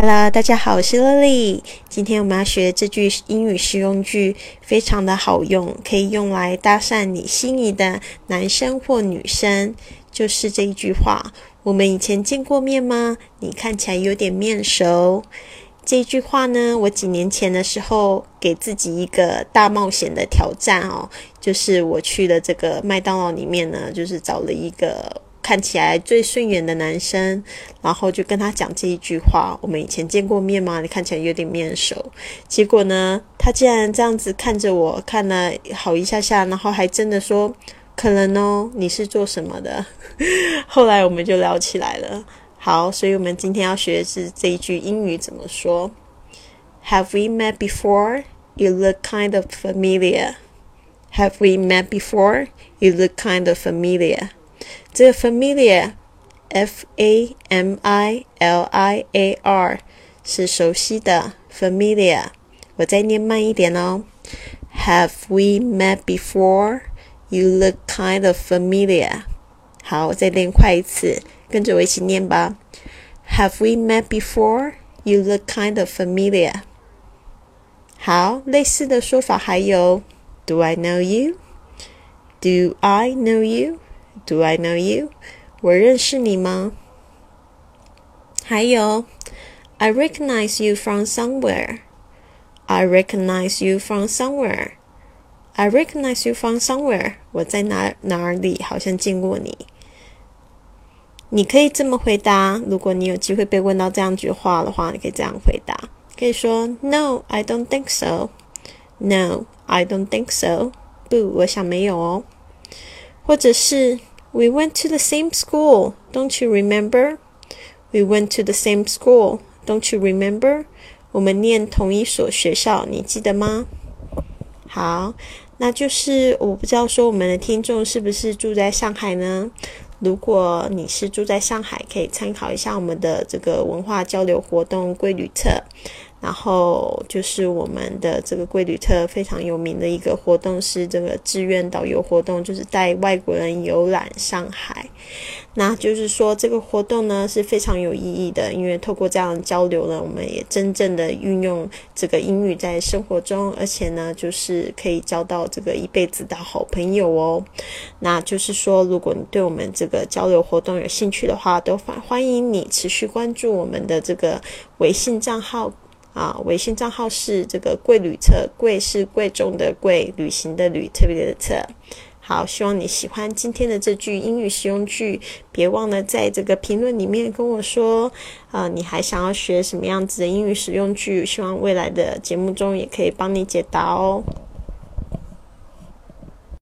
Hello，大家好，我是 Lily。今天我们要学这句英语实用句，非常的好用，可以用来搭讪你心仪的男生或女生。就是这一句话：我们以前见过面吗？你看起来有点面熟。这句话呢，我几年前的时候给自己一个大冒险的挑战哦，就是我去了这个麦当劳里面呢，就是找了一个。看起来最顺眼的男生，然后就跟他讲这一句话：“我们以前见过面吗？你看起来有点面熟。”结果呢，他竟然这样子看着我，看了好一下下，然后还真的说：“可能哦，你是做什么的？” 后来我们就聊起来了。好，所以我们今天要学的是这一句英语怎么说：“Have we met before? You look kind of familiar. Have we met before? You look kind of familiar.” 这个 familiar，f a m i l i a r 是熟悉的 familiar。我再念慢一点哦。Have we met before? You look kind of familiar。好，我再念快一次，跟着我一起念吧。Have we met before? You look kind of familiar。好，类似的说法还有，Do I know you? Do I know you? Do I know you？我认识你吗？还有，I recognize you from somewhere。I recognize you from somewhere。I recognize you from somewhere。我在哪哪里好像见过你。你可以这么回答。如果你有机会被问到这样一句话的话，你可以这样回答。可以说，No, I don't think so. No, I don't think so. 不，我想没有哦。或者是 We went to the same school, don't you remember? We went to the same school, don't you remember? 我们念同一所学校，你记得吗？好，那就是我不知道说我们的听众是不是住在上海呢？如果你是住在上海，可以参考一下我们的这个文化交流活动贵旅册。然后就是我们的这个贵旅特非常有名的一个活动是这个志愿导游活动，就是带外国人游览上海。那就是说这个活动呢是非常有意义的，因为透过这样交流呢，我们也真正的运用这个英语在生活中，而且呢就是可以交到这个一辈子的好朋友哦。那就是说，如果你对我们这个交流活动有兴趣的话，都欢欢迎你持续关注我们的这个微信账号。啊，微信账号是这个“贵旅册”，贵是贵重的贵，旅行的旅，特别的特。好，希望你喜欢今天的这句英语实用句，别忘了在这个评论里面跟我说，啊，你还想要学什么样子的英语实用句？希望未来的节目中也可以帮你解答哦。